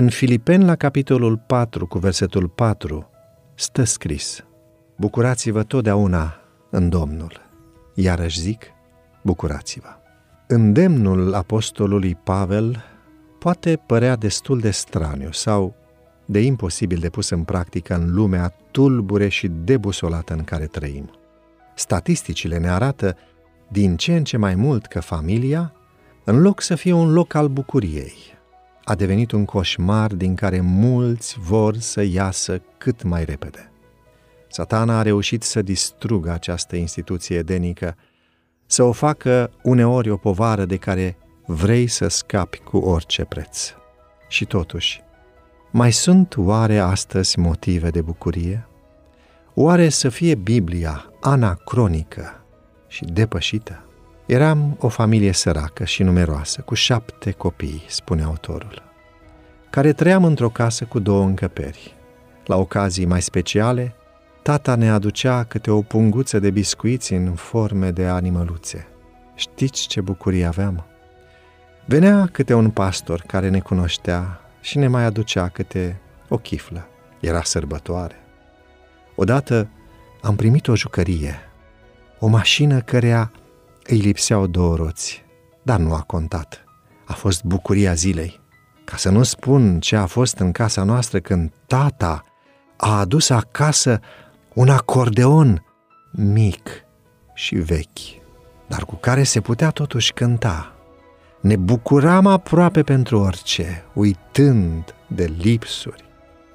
În Filipeni, la capitolul 4, cu versetul 4, stă scris, Bucurați-vă totdeauna în Domnul. Iarăși zic, bucurați-vă. Îndemnul apostolului Pavel poate părea destul de straniu sau de imposibil de pus în practică în lumea tulbure și debusolată în care trăim. Statisticile ne arată din ce în ce mai mult că familia, în loc să fie un loc al bucuriei, a devenit un coșmar din care mulți vor să iasă cât mai repede. Satana a reușit să distrugă această instituție edenică, să o facă uneori o povară de care vrei să scapi cu orice preț. Și totuși, mai sunt oare astăzi motive de bucurie? Oare să fie Biblia anacronică și depășită? Eram o familie săracă și numeroasă, cu șapte copii, spune autorul, care trăiam într-o casă cu două încăperi. La ocazii mai speciale, tata ne aducea câte o punguță de biscuiți în forme de animăluțe. Știți ce bucurie aveam? Venea câte un pastor care ne cunoștea și ne mai aducea câte o chiflă. Era sărbătoare. Odată am primit o jucărie, o mașină cărea îi lipseau două roți, dar nu a contat. A fost bucuria zilei. Ca să nu spun ce a fost în casa noastră când tata a adus acasă un acordeon mic și vechi, dar cu care se putea totuși cânta. Ne bucuram aproape pentru orice, uitând de lipsuri,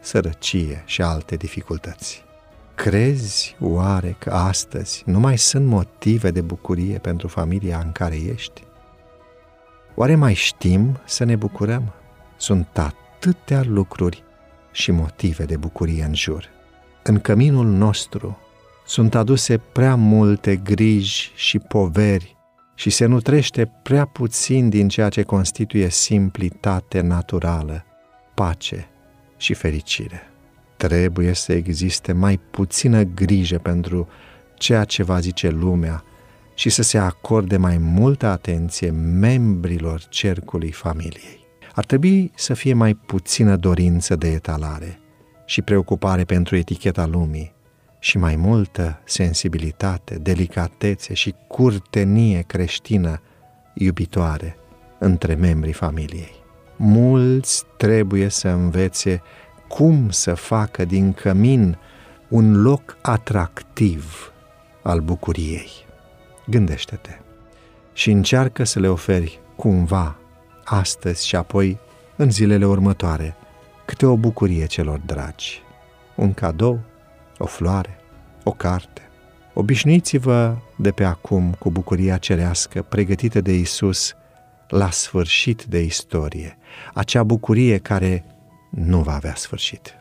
sărăcie și alte dificultăți. Crezi oare că astăzi nu mai sunt motive de bucurie pentru familia în care ești? Oare mai știm să ne bucurăm? Sunt atâtea lucruri și motive de bucurie în jur. În căminul nostru sunt aduse prea multe griji și poveri și se nutrește prea puțin din ceea ce constituie simplitate naturală, pace și fericire. Trebuie să existe mai puțină grijă pentru ceea ce va zice lumea și să se acorde mai multă atenție membrilor cercului familiei. Ar trebui să fie mai puțină dorință de etalare și preocupare pentru eticheta lumii și mai multă sensibilitate, delicatețe și curtenie creștină iubitoare între membrii familiei. Mulți trebuie să învețe cum să facă din cămin un loc atractiv al bucuriei. Gândește-te și încearcă să le oferi cumva, astăzi și apoi în zilele următoare, câte o bucurie celor dragi. Un cadou, o floare, o carte. Obișnuiți-vă de pe acum cu bucuria cerească pregătită de Isus la sfârșit de istorie, acea bucurie care nu va avea sfârșit.